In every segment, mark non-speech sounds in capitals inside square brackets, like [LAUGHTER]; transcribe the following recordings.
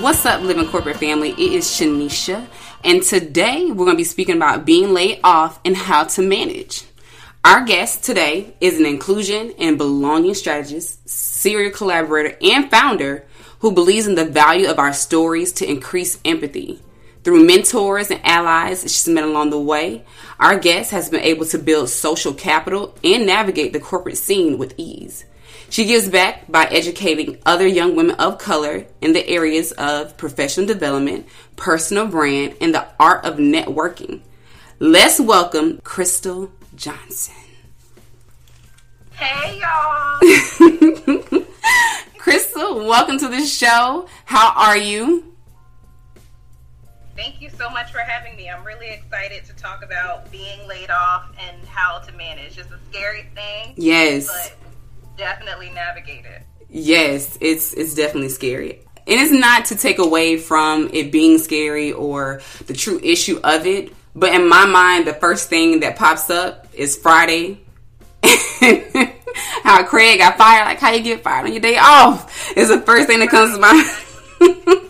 What's up, Living Corporate Family? It is Shanisha, and today we're going to be speaking about being laid off and how to manage. Our guest today is an inclusion and belonging strategist, serial collaborator, and founder who believes in the value of our stories to increase empathy. Through mentors and allies she's met along the way, our guest has been able to build social capital and navigate the corporate scene with ease. She gives back by educating other young women of color in the areas of professional development, personal brand, and the art of networking. Let's welcome Crystal Johnson. Hey, y'all. [LAUGHS] Crystal, welcome to the show. How are you? Thank you so much for having me. I'm really excited to talk about being laid off and how to manage. It's a scary thing. Yes. But definitely navigate it. Yes, it's it's definitely scary. And it's not to take away from it being scary or the true issue of it, but in my mind the first thing that pops up is Friday. [LAUGHS] how Craig got fired, like how you get fired on your day off is the first thing that comes to [LAUGHS] mind.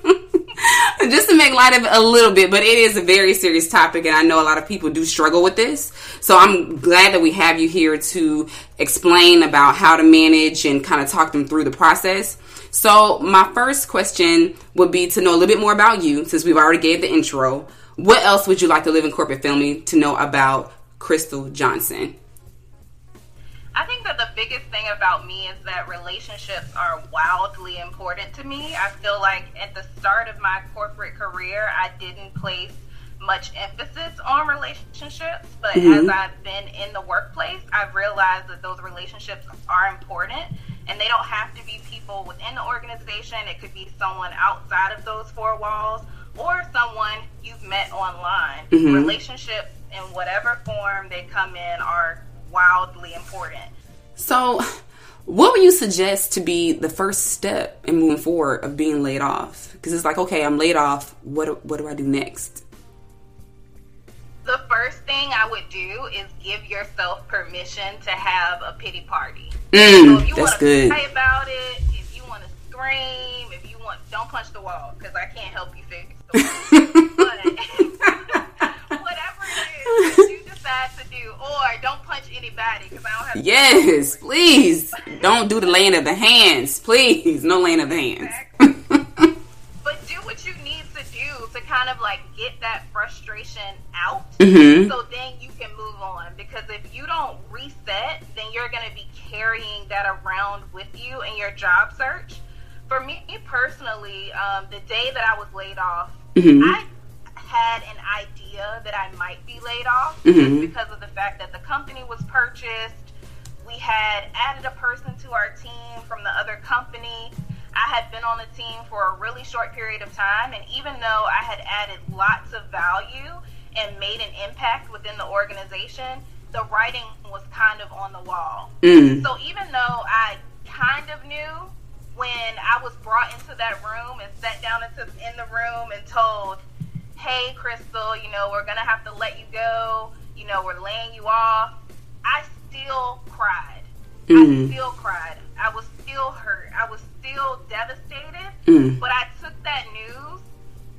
[LAUGHS] just to make light of it a little bit, but it is a very serious topic, and I know a lot of people do struggle with this. So I'm glad that we have you here to explain about how to manage and kind of talk them through the process. So my first question would be to know a little bit more about you, since we've already gave the intro. What else would you like to Living Corporate family to know about Crystal Johnson? I think that the biggest thing about me is that relationships are wildly important to me. I feel like at the start of my corporate career, I didn't place much emphasis on relationships, but mm-hmm. as I've been in the workplace, I've realized that those relationships are important and they don't have to be people within the organization. It could be someone outside of those four walls or someone you've met online. Mm-hmm. Relationships in whatever form they come in are wildly important. So, what would you suggest to be the first step in moving forward of being laid off? Because it's like, okay, I'm laid off. What what do I do next? The first thing I would do is give yourself permission to have a pity party. Mm, so if you that's good. Cry about it. If you want to scream. If you want, don't punch the wall because I can't help you fix the wall. [LAUGHS] but [LAUGHS] whatever it is to do, or don't punch anybody because I don't have. Yes, please don't do the laying of the hands, please. No laying of the hands. Exactly. [LAUGHS] but do what you need to do to kind of like get that frustration out, mm-hmm. so then you can move on. Because if you don't reset, then you're going to be carrying that around with you in your job search. For me personally, um, the day that I was laid off, mm-hmm. I had an idea that I might be laid off mm-hmm. because of the fact that the company was purchased. We had added a person to our team from the other company. I had been on the team for a really short period of time, and even though I had added lots of value and made an impact within the organization, the writing was kind of on the wall. Mm. So even though I kind of knew when I was brought into that room and sat down into, in the room and told, hey, Crystal, you know, we're going to have to let you go. You know, we're laying you off. I still cried. Mm. I still cried. I was still hurt. I was still devastated. Mm. But I took that news,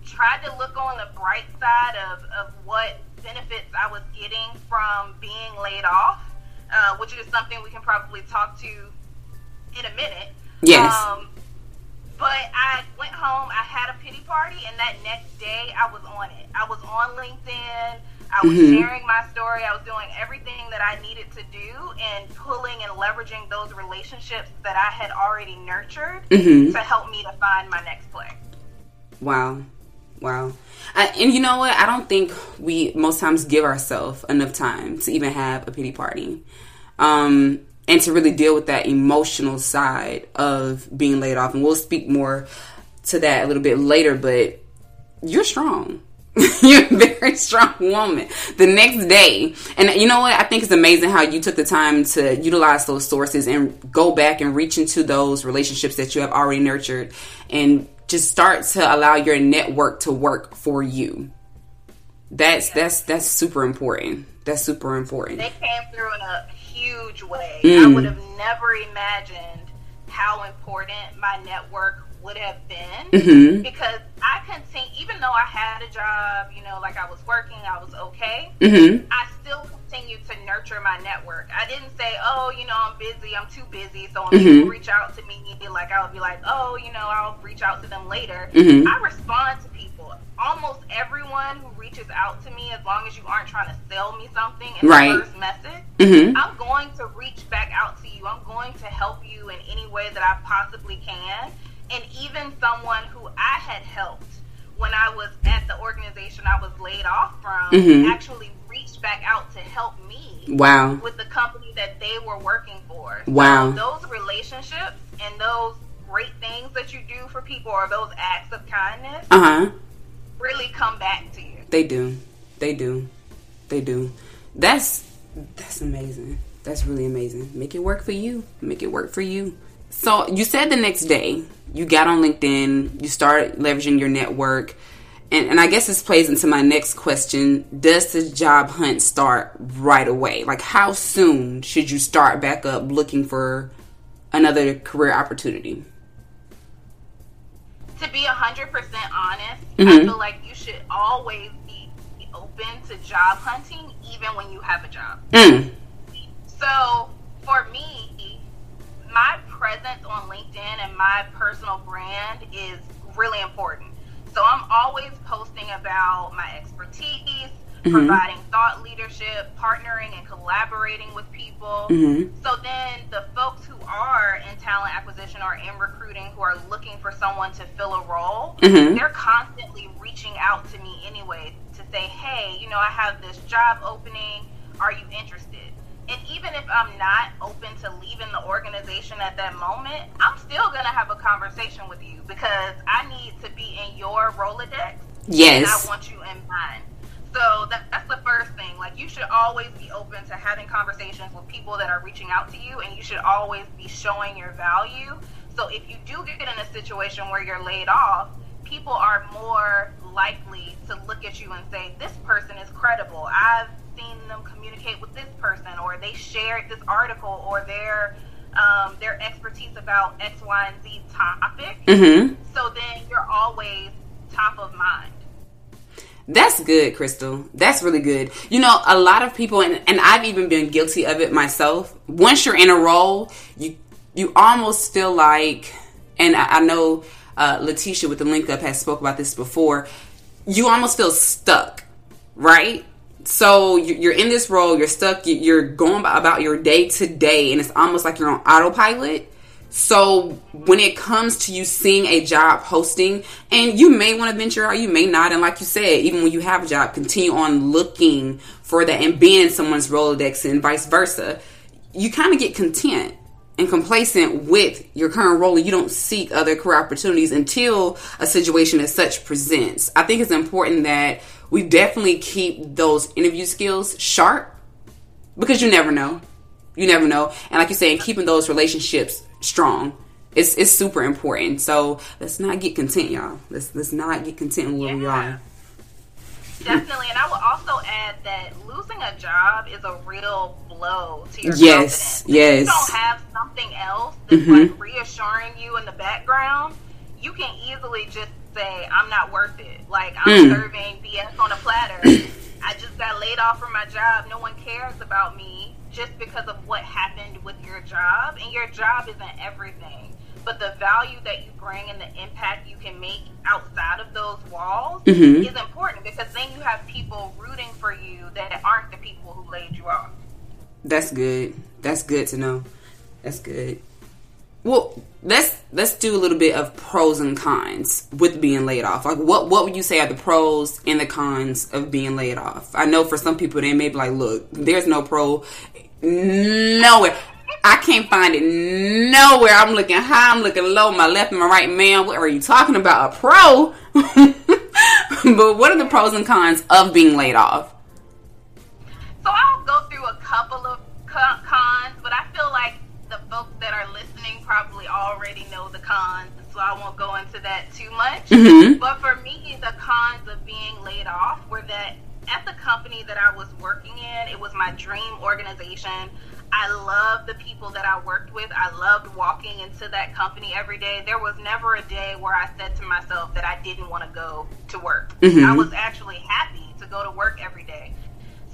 tried to look on the bright side of, of what benefits I was getting from being laid off, uh, which is something we can probably talk to in a minute. Yes. Um, but I went home, I had a pity party, and that next day I was on it. I was on LinkedIn. I was mm-hmm. sharing my story. I was doing everything that I needed to do and pulling and leveraging those relationships that I had already nurtured mm-hmm. to help me to find my next play. Wow. Wow. I, and you know what? I don't think we most times give ourselves enough time to even have a pity party. Um, and to really deal with that emotional side of being laid off. And we'll speak more to that a little bit later, but you're strong. [LAUGHS] you're a very strong woman. The next day, and you know what? I think it's amazing how you took the time to utilize those sources and go back and reach into those relationships that you have already nurtured and just start to allow your network to work for you. That's that's that's super important. That's super important. They came through in a huge way. Mm. I would have never imagined how important my network would have been Mm-hmm. because I continue, even though I had a job, you know, like I was working, I was okay. Mm-hmm. I still continue to nurture my network. I didn't say, oh, you know, I'm busy, I'm too busy. So when Mhm. people reach out to me, like I would be like, oh, you know, I'll reach out to them later. Mhm. I respond to people. Almost everyone who reaches out to me, as long as you aren't trying to sell me something in Right. the first message, Mm-hmm. I'm going to reach back out to you. I'm going to help you in any way that I possibly can. And even someone who I had helped when I was at the organization I was laid off from Mhm. actually reached back out to help me Wow. with the company that they were working for. Wow. So those relationships and those great things that you do for people or those acts of kindness Uh huh. really come back to you. They do. They do. They do. That's that's amazing. That's really amazing. Make it work for you. Make it work for you. So you said the next day you got on LinkedIn, you started leveraging your network, and, and I guess this plays into my next question. Does the job hunt start right away? Like how soon should you start back up looking for another career opportunity? to be 100% honest, I Mhm. feel like you should always be open to job hunting even when you have a job. Mm. So for me, my presence on LinkedIn and my personal brand is really important. So I'm always posting about my expertise, Mhm. providing thought leadership, partnering and collaborating with people. Mhm. So then the folks who are in talent acquisition or in recruiting who are looking for someone to fill a role, Mhm. they're constantly reaching out to me anyway to say, hey, you know, I have this job opening. Are you interested? And even if I'm not open to leaving the organization at that moment, I'm still going to have a conversation with you because I need to be in your Rolodex and Yes. I want you in mine. So that, that's the first thing. Like you should always be open to having conversations with people that are reaching out to you, and you should always be showing your value. So if you do get in a situation where you're laid off, people are more likely to look at you and say, "This person is credible. I've seen them communicate with this person, or they shared this article, or their um, their expertise about X, Y, and Z topic." Mhm. So then you're always top of mind. That's good, Crystal. That's really good. You know, a lot of people, and, and I've even been guilty of it myself. Once you're in a role, you you almost feel like, and I, I know uh, Letitia with the link up has spoke about this before. You almost feel stuck, right? So you- you're in this role, you're stuck, you- you're going about your day to day, and it's almost like you're on autopilot. So when it comes to you seeing a job posting, and you may want to venture out, you may not, and like you said, even when you have a job, continue on looking for that and being in someone's Rolodex and vice versa. You kind of get content and complacent with your current role, and you don't seek other career opportunities until a situation as such presents. I think it's important that we definitely keep those interview skills sharp because you never know. You never know. And like you say, keeping those relationships strong. It's, it's super important. So let's not get content, y'all. Let's let's not get content with where we are. Definitely, and I will also add that losing a job is a real blow to your Yes, confidence. yes. If you don't have something else that's Mhm. like reassuring you in the background, you can easily just say, "I'm not worth it." Like I'm Mm. serving BS on a platter. I just got laid off from my job. No one cares about me just because of what happened with your job, and your job isn't everything. But the value that you bring and the impact you can make outside of those walls Mhm. is important because then you have people rooting for you that aren't the people who laid you off. That's good. That's good to know. That's good. Well, let's let's do a little bit of pros and cons with being laid off. Like, what what would you say are the pros and the cons of being laid off? I know for some people they may be like, "Look, there's no pro nowhere. I can't find it nowhere. I'm looking high, I'm looking low, my left and my right. Man, what are you talking about? A pro? [LAUGHS] but what are the pros and cons of being laid off? Already know the cons, so I won't go into that too much. Mhm. But for me, the cons of being laid off were that at the company that I was working in, it was my dream organization. I love the people that I worked with. I loved walking into that company every day. There was never a day where I said to myself that I didn't want to go to work. Mm-hmm. I was actually happy to go to work every day.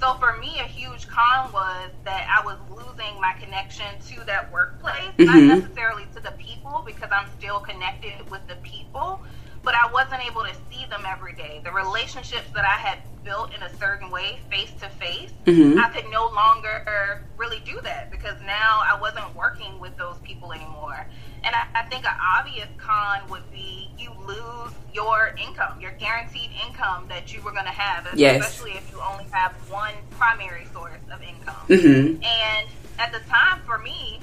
So for me, a huge con was that I was losing my connection to that workplace, mm-hmm. not necessarily to the people because I'm still connected with the people, but I wasn't able to see them every day. The relationships that I had built in a certain way, face to face, mm-hmm. I could no longer really do that because now I wasn't working with those people anymore. And I, I think an obvious con would be you lose your income, your guaranteed income that you were going to have, yes. especially if you only have one primary source of income. Mm-hmm. And at the time, for me,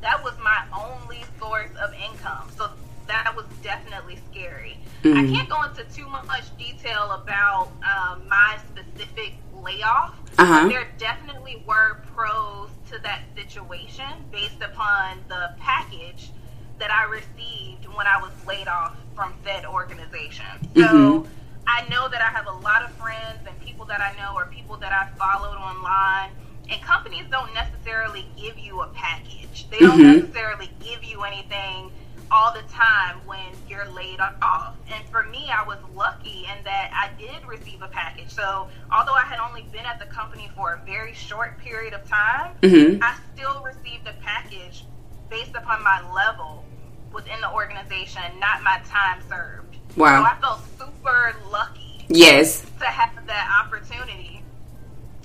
that was my only source of income. So that was definitely scary. Mm-hmm. I can't go into too much detail about um, my specific layoff. Uh-huh. There definitely were pros to that situation based upon the package that I received when I was laid off from said organization. So mm-hmm. I know that I have a lot of friends and people that I know or people that I followed online. And companies don't necessarily give you a package. They don't mm-hmm. necessarily give you anything all the time when you're laid off. And for me, I was lucky in that I did receive a package. So although I had only been at the company for a very short period of time, mm-hmm. I still received a package based upon my level within the organization, not my time served. Wow. So I felt super lucky. Yes. To have that opportunity.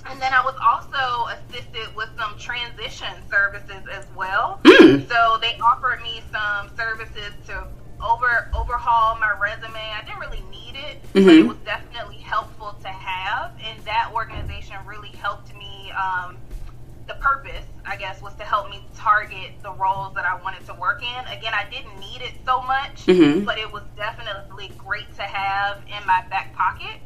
And then I was also assisted with some transition services as well. Mm. So they offered me some services to over overhaul my resume. I didn't really need it, mm-hmm. but it was definitely helpful to have. And that organization really helped me. Um, the purpose, I guess, was to help me target the roles that I wanted to work in. Again, I didn't need it so much, mm-hmm. but it was definitely great to have in my back pocket.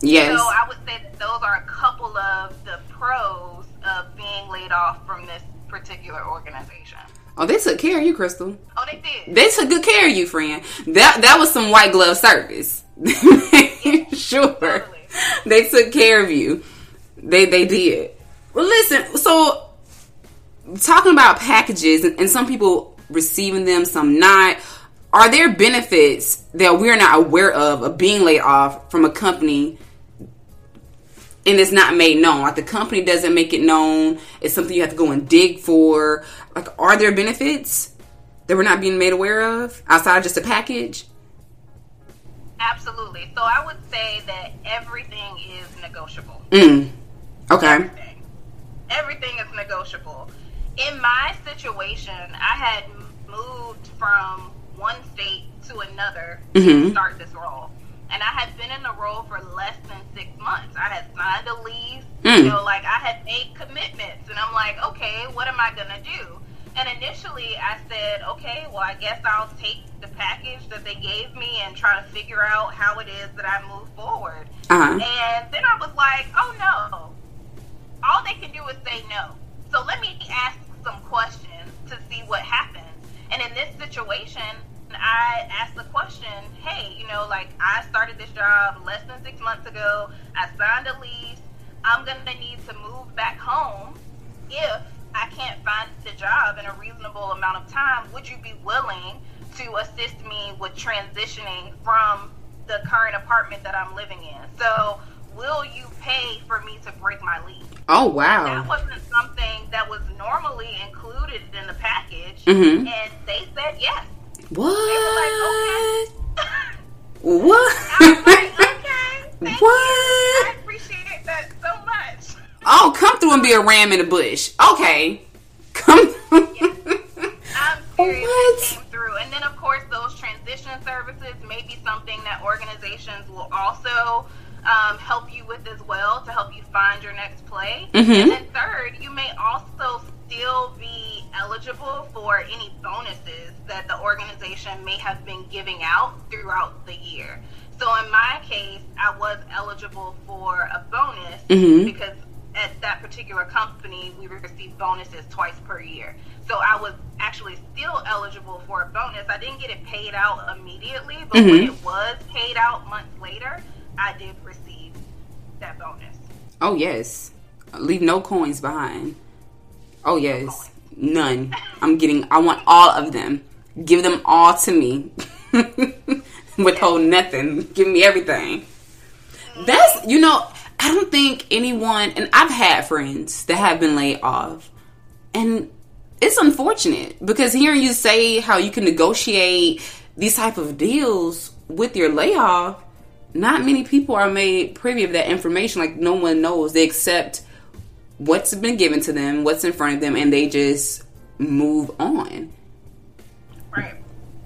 Yes. So I would say that those are a couple of the pros of being laid off from this particular organization. Oh, they took care of you, Crystal. Oh, they did. They took good care of you, friend. That that was some white glove service. [LAUGHS] sure. Totally. They took care of you. They they did. Well, listen. So talking about packages and, and some people receiving them, some not are there benefits that we're not aware of of being laid off from a company and it's not made known. Like the company doesn't make it known. It's something you have to go and dig for. Like, are there benefits that we're not being made aware of outside of just a package? Absolutely. So I would say that everything is negotiable. Mm. Okay. Everything. is negotiable. In my situation, I had moved from one state to another mm-hmm. to start this role and I had been in the role for less than six months. I had signed a lease, mm. you know, like I had made commitments, and I'm like, okay, what am I gonna do? And initially, I said, okay, well, I guess I'll take the package that they gave me and try to figure out how it is that I move forward. Uh-huh. And then I was like, oh no, all they can do is say no. So let me ask some questions to see what happens. And in this situation, I asked the question, hey, you know, like I started this job less than six months ago. I signed a lease. I'm going to need to move back home. If I can't find the job in a reasonable amount of time, would you be willing to assist me with transitioning from the current apartment that I'm living in? So, will you pay for me to break my lease? Oh, wow. That wasn't something that was normally included in the package. Mm-hmm. And they said yes. What? [LAUGHS] Like, okay. what? Like, okay. what? You. I appreciate that so much. Oh, come through and be a ram in the bush. Okay. Come yes. I'm serious. [LAUGHS] What? Came through. And then, of course, those transition services may be something that organizations will also um, help you with as well to help you find your next play. Mm-hmm. And then, third, you may also still be eligible for any bonuses that the organization may have been giving out throughout the year. So in my case, I was eligible for a bonus mm-hmm. because at that particular company, we received bonuses twice per year. So I was actually still eligible for a bonus. I didn't get it paid out immediately, but mm-hmm. when it was paid out months later, I did receive that bonus. Oh, yes. Leave no coins behind. Oh yes, none. I'm getting. I want all of them. Give them all to me. [LAUGHS] Withhold nothing. Give me everything. That's you know. I don't think anyone, and I've had friends that have been laid off, and it's unfortunate because hearing you say how you can negotiate these type of deals with your layoff, not many people are made privy of that information. Like no one knows. They accept what's been given to them, what's in front of them, and they just move on. Right.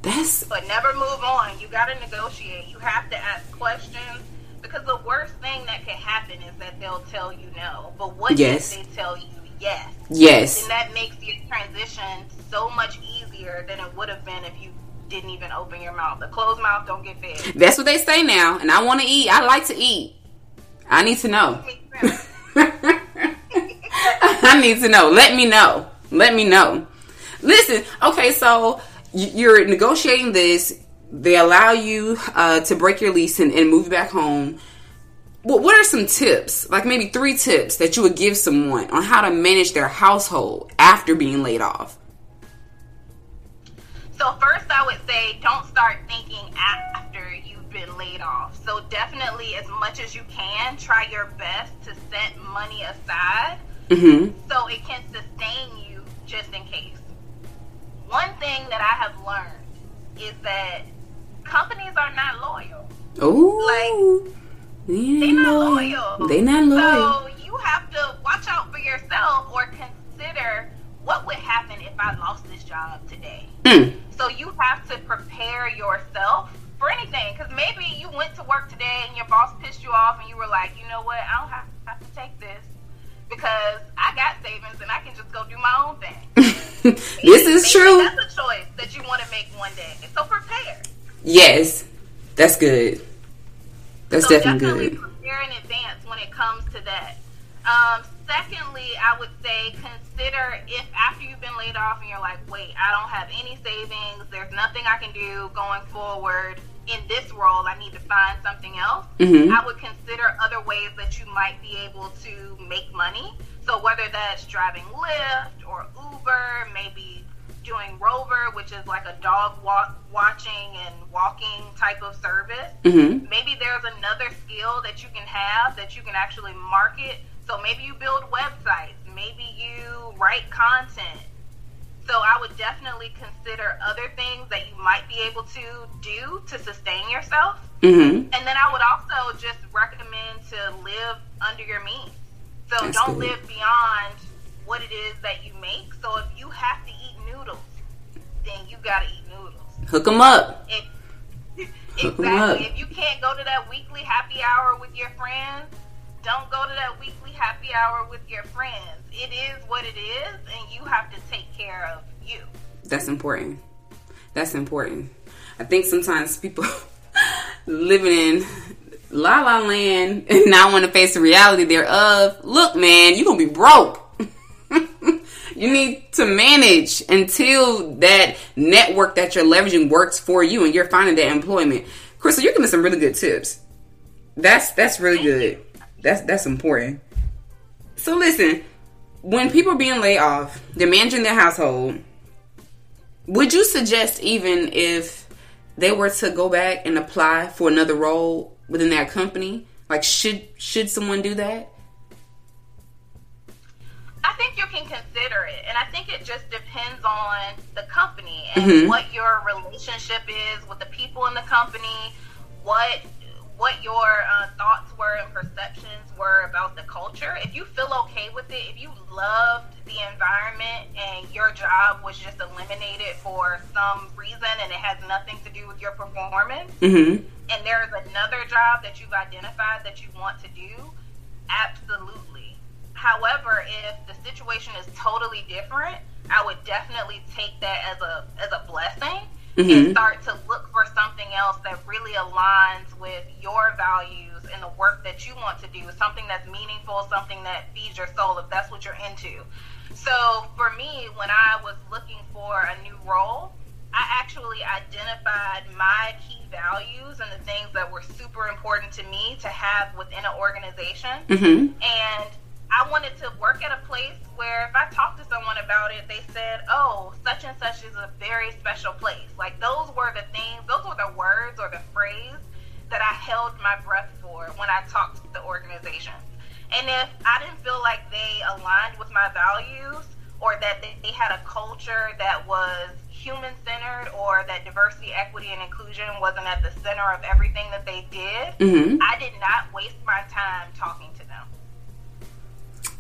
That's But never move on. You got to negotiate. You have to ask questions because the worst thing that can happen is that they'll tell you no. But what Yes. if they tell you yes? yes. And that makes your transition so much easier than it would have been if you didn't even open your mouth. A closed mouth don't get fed. That's what they say now, and I want to eat. I like to eat. I need to know. [LAUGHS] I need to know. Let me know. Let me know. Listen, okay, so you're negotiating this. They allow you uh, to break your lease and, and move back home. What, what are some tips, like maybe three tips that you would give someone on how to manage their household after being laid off? So first, I would say don't start thinking after you've been laid off. So definitely, as much as you can, try your best to set money aside Mm-hmm. so it can sustain you just in case. One thing that I have learned is that companies are not loyal. Oh, like They're not loyal. They not loyal. So you have to watch out for yourself or consider what would happen if I lost this job today. Mm. So you have to prepare yourself for anything. Because maybe you went to work today and your boss pissed you off and you were like, you know what, I don't have, have to take this because I got savings and I can just go do my own thing. [LAUGHS] this is Maybe true. That's a choice that you want to make one day. So prepare. Yes, that's good. That's so definitely good. prepare in advance when it comes to that. Um, secondly, I would say consider if after you've been laid off and you're like, wait, I don't have any savings, there's nothing I can do going forward in this role, I need to find something else. Mhm. I would consider other ways that you might be able to make money. So whether that's driving Lyft or Uber, maybe doing Rover, which is like a dog walk, watching and walking type of service hmm maybe there's another skill that you can have that you can actually market. So maybe you build websites, maybe you write content. So I would definitely consider other things that you might be able to do to sustain yourself. hmm And then I would also just recommend to live under your means. So That's don't good. live beyond what it is that you make. So if you have to eat noodles, then you gotta eat noodles. Hook them up. If, [LAUGHS] Hook 'em up. exactly. If you can't go to that weekly happy hour with your friends, don't go to that weekly happy hour with your friends. It is what it is, and you have to take care of you. That's important. That's important. I think sometimes people [LAUGHS] living in la la land and not want to face the reality thereof. Look, man, you're gonna be broke. [LAUGHS] you need to manage until that network that you're leveraging works for you and you're finding that employment. Crystal, you're giving some really good tips. That's that's really good. That's that's important. So listen, when people are being laid off, they're managing their household. Would you suggest even if they were to go back and apply for another role within that company, like should should someone do that? I think you can consider it, and I think it just depends on the company and Mhm. what your relationship is with the people in the company, what what your uh, thoughts were and perceptions were about the culture. If you feel okay with it, if you loved the environment and your job was just eliminated for some reason and it has nothing to do with your performance, Mm-hmm. and there's another job that you've identified that you want to do, absolutely. However, if the situation is totally different, I would definitely take that as a as a blessing Mhm. and start to look for something else that really aligns with your values and the work that you want to do, something that's meaningful, something that feeds your soul if that's what you're into. So for me, when I was looking for a new role, I actually identified my key values and the things that were super important to me to have within an organization. Mm-hmm. And I wanted to work at a place where if I talked to someone about it, they said, "Oh, such and such is a very special place." Like those were the things, those were the words or the phrase that I held my breath for when I talked to the organization. And if I didn't feel like they aligned with my values or that they had a culture that was human centered or that diversity, equity, and inclusion wasn't at the center of everything that they did, mm-hmm. I did not waste my time talking to them.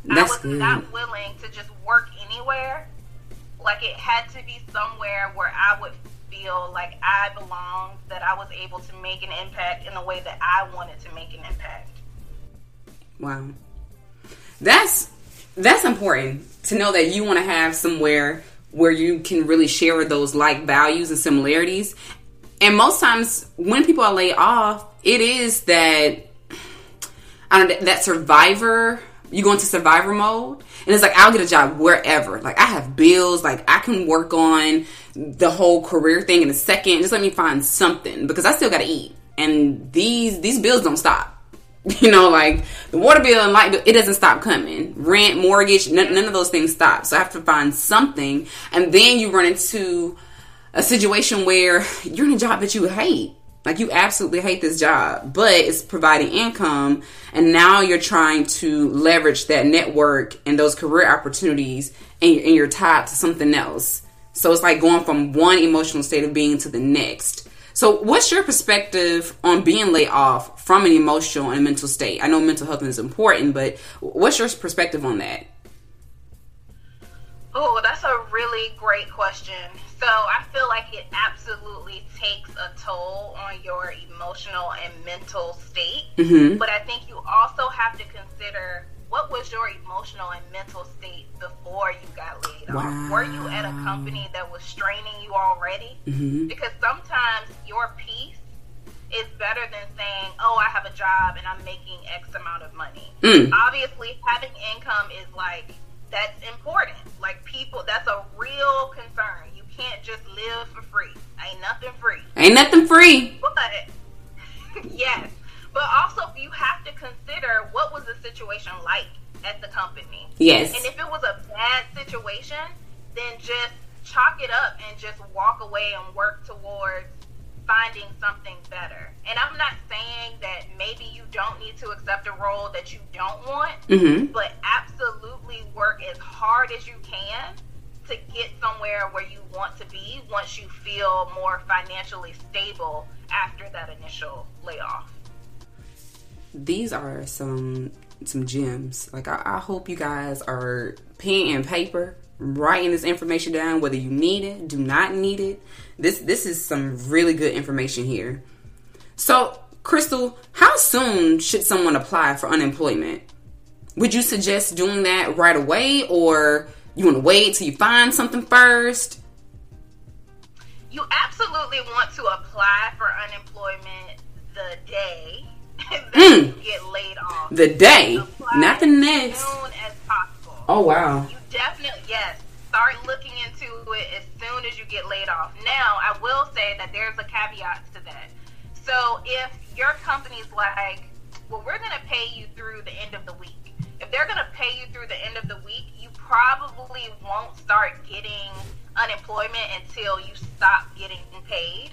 That's I was good. not willing to just work anywhere. Like it had to be somewhere where I would feel like I belonged, that I was able to make an impact in the way that I wanted to make an impact. Wow. That's that's important to know that you want to have somewhere where you can really share those like values and similarities. And most times when people are laid off, it is that I don't know, that survivor you go into survivor mode and it's like I'll get a job wherever. Like I have bills, like I can work on the whole career thing in a second. Just let me find something because I still got to eat, and these these bills don't stop. [LAUGHS] You know, like the water bill and light bill, it doesn't stop coming. Rent, mortgage, none, none of those things stop. So I have to find something, and then you run into a situation where [LAUGHS] you're in a job that you hate. Like you absolutely hate this job, but it's providing income, and now you're trying to leverage that network and those career opportunities, and you're, and you're tied to something else. So it's like going from one emotional state of being to the next. So, what's your perspective on being laid off from an emotional and mental state? I know mental health is important, but what's your perspective on that? Oh, that's a really great question. So, I feel like it absolutely takes a toll on your emotional and mental state. Mm-hmm. But I think you also have to consider what was your emotional and mental state before you got laid wow. off? Were you at a company that was straining you already? Mm-hmm. Because sometimes your peace is better than saying, "Oh, I have a job and I'm making X amount of money." Mm. Obviously, having income is like that's important. Like people, that's a real concern. Can't just live for free. Ain't nothing free. Ain't nothing free. But [LAUGHS] yes, but also, you have to consider what was the situation like at the company. Yes. And if it was a bad situation, then just chalk it up and just walk away and work towards finding something better. And I'm not saying that maybe you don't need to accept a role that you don't want, mm-hmm. but absolutely work as hard as you can to get somewhere where you want to be once you feel more financially stable after that initial layoff these are some some gems. Like I, I hope you guys are pen and paper writing this information down, whether you need it, do not need it. This this is some really good information here. So, Crystal, how soon should someone apply for unemployment? Would you suggest doing that right away, or you want to wait till you find something first? You absolutely want to apply for unemployment the day [LAUGHS] mm. get laid off. The day, Apply not the next. soon as possible. Oh wow. You definitely yes. Start looking into it as soon as you get laid off. Now, I will say that there's a caveat to that. So if your company's like, well, we're going to pay you through the end of the week. If they're going to pay you through the end of the week, you probably won't start getting unemployment until you stop getting paid.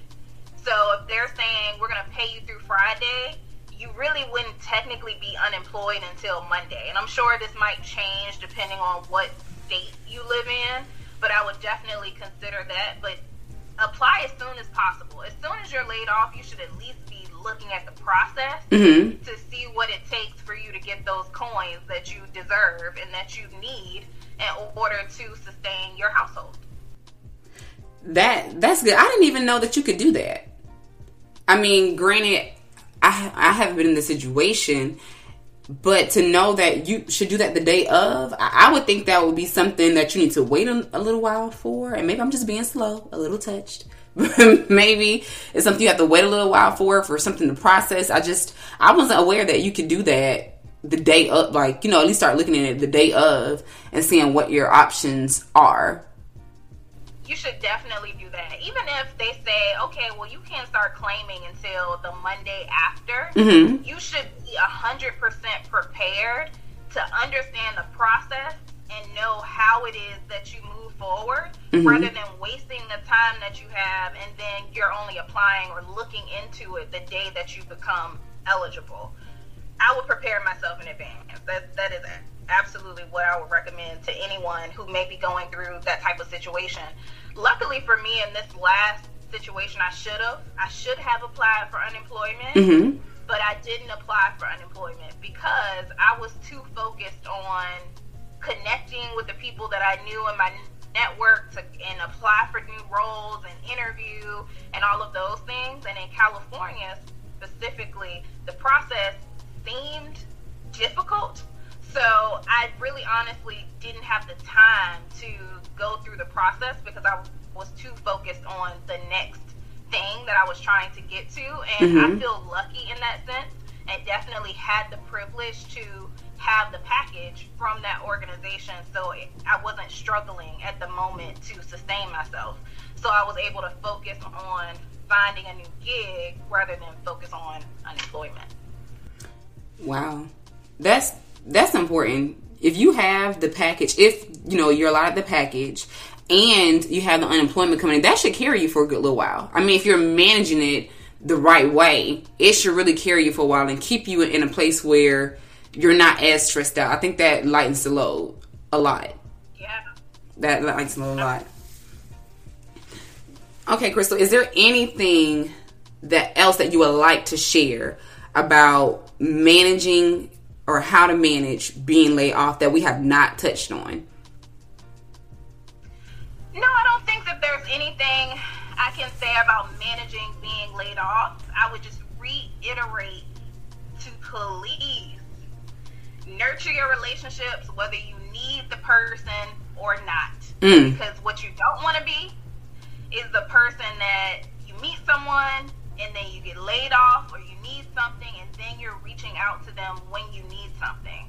So if they're saying we're going to pay you through Friday, you really wouldn't technically be unemployed until Monday. And I'm sure this might change depending on what state you live in, but I would definitely consider that. But apply as soon as possible. As soon as you're laid off, you should at least be looking at the process mm-hmm. to see what it takes for you to get those coins that you deserve and that you need in order to sustain your household. That that's good. I didn't even know that you could do that. I mean, granted, I I haven't been in the situation, but to know that you should do that the day of, I, I would think that would be something that you need to wait a, a little while for. And maybe I'm just being slow, a little touched. [LAUGHS] maybe it's something you have to wait a little while for for something to process. I just I wasn't aware that you could do that the day of, like you know, at least start looking at it the day of and seeing what your options are you should definitely do that. Even if they say, okay, well, you can't start claiming until the Monday after, mm-hmm. you should be 100% prepared to understand the process and know how it is that you move forward mm-hmm. rather than wasting the time that you have and then you're only applying or looking into it the day that you become eligible. I would prepare myself in advance. That that is absolutely what I would recommend to anyone who may be going through that type of situation. Luckily for me, in this last situation, I should have. I should have applied for unemployment, mm-hmm. but I didn't apply for unemployment because I was too focused on connecting with the people that I knew in my network to and apply for new roles and interview and all of those things. And in California specifically, the process seemed difficult. So I really honestly didn't have the time to go through the process because I was too focused on the next thing that I was trying to get to. And mm-hmm. I feel lucky in that sense and definitely had the privilege to have the package from that organization so it, I wasn't struggling at the moment to sustain myself. So I was able to focus on finding a new gig rather than focus on unemployment. Wow. That's that's important. If you have the package, if you know you're allowed the package and you have the unemployment coming in, that should carry you for a good little while. I mean, if you're managing it the right way, it should really carry you for a while and keep you in a place where you're not as stressed out. I think that lightens the load a lot. Yeah. That lightens the load a lot. Okay, Crystal, is there anything that else that you would like to share about managing or how to manage being laid off that we have not touched on? No, I don't think that there's anything I can say about managing being laid off. I would just reiterate to please nurture your relationships whether you need the person or not. Mm. Because what you don't want to be is the person that you meet someone and then you get laid off or you need something and then you're reaching out to them when you need something.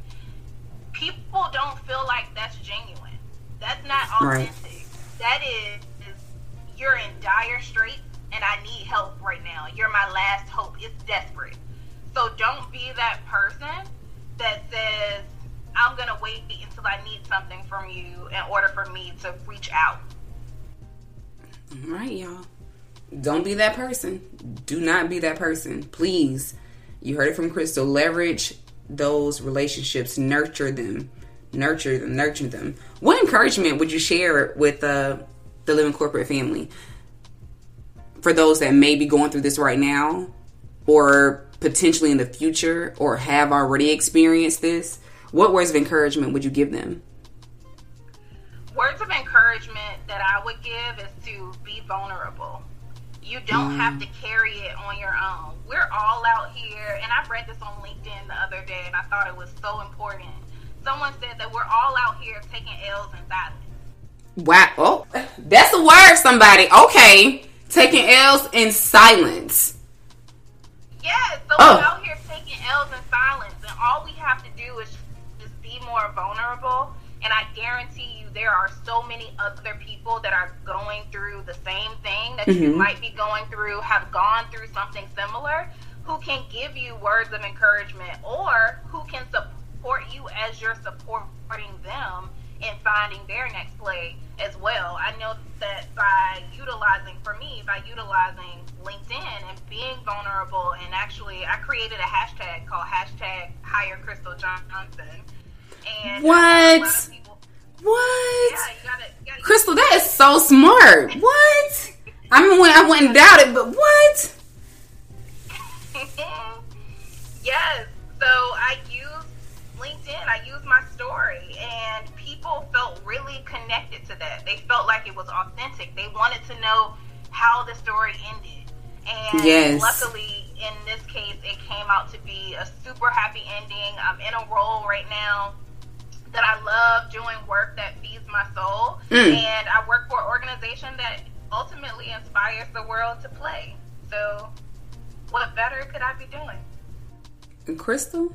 People don't feel like that's genuine. That's not authentic. Right. That is, is you're in dire straits and I need help right now. You're my last hope. It's desperate. So don't be that person that says, I'm going to wait until I need something from you in order for me to reach out. All right, y'all. Don't be that person. Do not be that person. Please. You heard it from Crystal. Leverage those relationships, nurture them, nurture them, nurture them. What encouragement would you share with uh, the Living Corporate family for those that may be going through this right now or potentially in the future or have already experienced this, what words of encouragement would you give them? Words of encouragement that I would give is to be vulnerable. You don't have to carry it on your own. We're all out here, and I read this on LinkedIn the other day, and I thought it was so important. Someone said that we're all out here taking L's in silence. Wow. Oh, that's a word, somebody. Okay. Taking L's in silence. Yes, so oh. we're out here taking L's in silence, and all we have to do is just be more vulnerable. And I guarantee you, there are so many other people that are going through the same thing that mm-hmm. you might be going through, have gone through something similar, who can give you words of encouragement or who can support you as you're supporting them in finding their next play as well. I know that by utilizing, for me, by utilizing LinkedIn and being vulnerable, and actually, I created a hashtag called hashtag Hire Crystal Johnson. And what? People, what? Yeah, you gotta, you gotta Crystal, that is so smart. what? I mean, when I wouldn't doubt it, but what? [LAUGHS] yes. So I use LinkedIn. I use my story, and people felt really connected to that. They felt like it was authentic. They wanted to know how the story ended. And yes. luckily, in this case, it came out to be a super happy ending. I'm in a role right now that I love doing work that feeds my soul. Mm. And I work for an organization that ultimately inspires the world to play. So, what better could I be doing? And Crystal,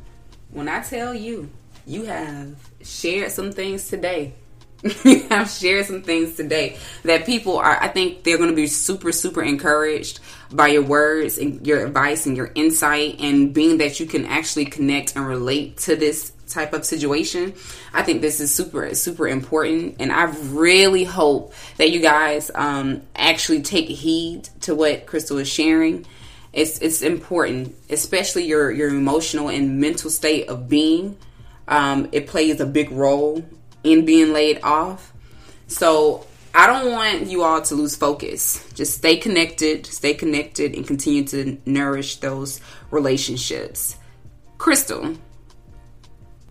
when I tell you, you have shared some things today [LAUGHS] have shared some things today that people are i think they're going to be super super encouraged by your words and your advice and your insight and being that you can actually connect and relate to this type of situation. I think this is super, super important. And I really hope that you guys um, actually take heed to what Crystal is sharing. It's, it's important, especially your, your emotional and mental state of being. Um, it plays a big role in being laid off. So I don't want you all to lose focus. Just stay connected, stay connected, and continue to nourish those relationships. Crystle,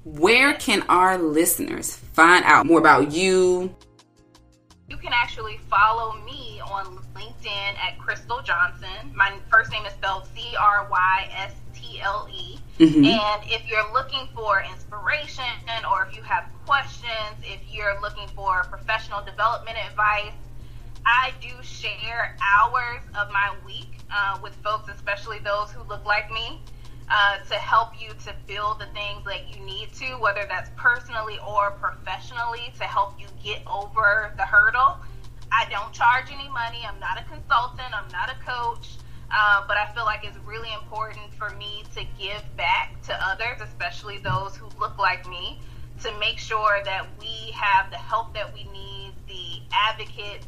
where can our listeners find out more about you? You can actually follow me on LinkedIn at Crystle Johnson. My first name is spelled C R Y S T L E. Mm-hmm. And if you're looking for inspiration or if you have questions, if you're looking for professional development advice, I do share hours of my week uh, with folks, especially those who look like me, uh, to help you to build the things that you need to, whether that's personally or professionally, to help you get over the hurdle. I don't charge any money. I'm not a consultant. I'm not a coach. Uh, but I feel like it's really important for me to give back to others, especially those who look like me, to make sure that we have the help that we need, the advocates,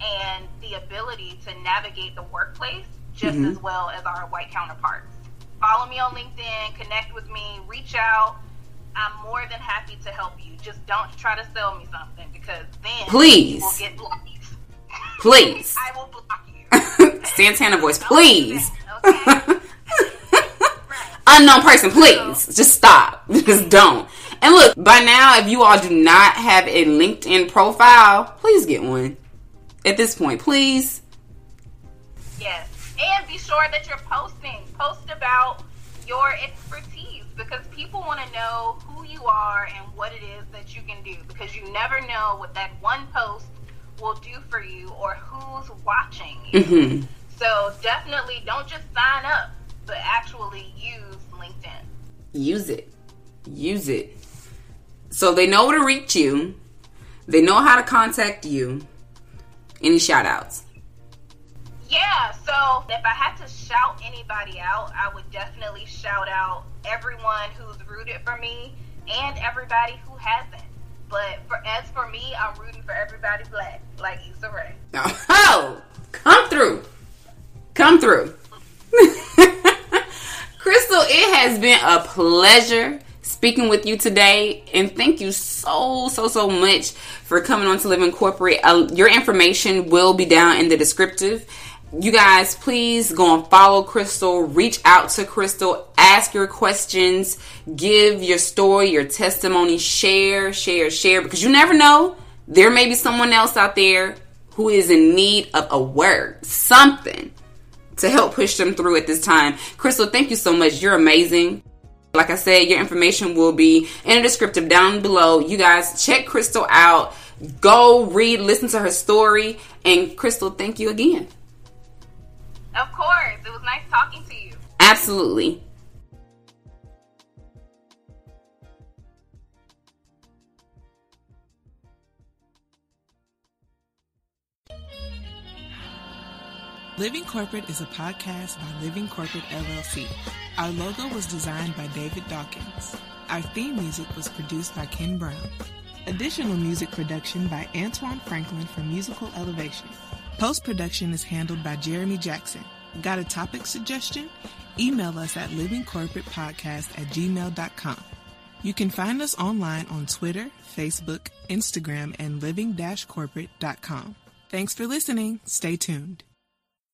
and the ability to navigate the workplace just mm-hmm. as well as our white counterparts. Follow me on LinkedIn, connect with me, reach out. I'm more than happy to help you. Just don't try to sell me something because then please will get blocked. [LAUGHS] Please, I will block. [LAUGHS] Santana voice, please. [LAUGHS] Unknown person, please. Just stop. [LAUGHS] Just don't. And look, by now, if you all do not have a LinkedIn profile, please get one. At this point, please. Yes. And be sure that you're posting. Post about your expertise because people want to know who you are and what it is that you can do because you never know what that one post will do for you or who's watching you. Mm-hmm. So definitely don't just sign up, but actually use LinkedIn. Use it. Use it. So they know where to reach you. They know how to contact you. Any shout outs? Yeah, so if I had to shout anybody out, I would definitely shout out everyone who's rooted for me and everybody who hasn't. But for as for me, I'm rooting for everybody black, like Issa Rae. Oh, come through. Come through. [LAUGHS] Crystle, it has been a pleasure speaking with you today. And thank you so, so, so much for coming on to Living Corporate. Uh, your information will be down in the descriptive. You guys, please go and follow Crystle. Reach out to Crystle. Ask your questions. Give your story, your testimony. Share, share, share. Because you never know. There may be someone else out there who is in need of a word, something to help push them through at this time. Crystle, thank you so much. You're amazing. Like I said, your information will be in the descriptive down below. You guys check Crystle out. Go read, listen to her story. And Crystle, thank you again. Of course. It was nice talking to you. Absolutely. Living Corporate is a podcast by Living Corporate LLC. Our logo was designed by David Dawkins. Our theme music was produced by Ken Brown. Additional music production by Antoine Franklin for Musical Elevation. Post production is handled by Jeremy Jackson. Got a topic suggestion? Email us at livingcorporatepodcast at gmail.com. You can find us online on Twitter, Facebook, Instagram, and living-corporate.com. Thanks for listening. Stay tuned.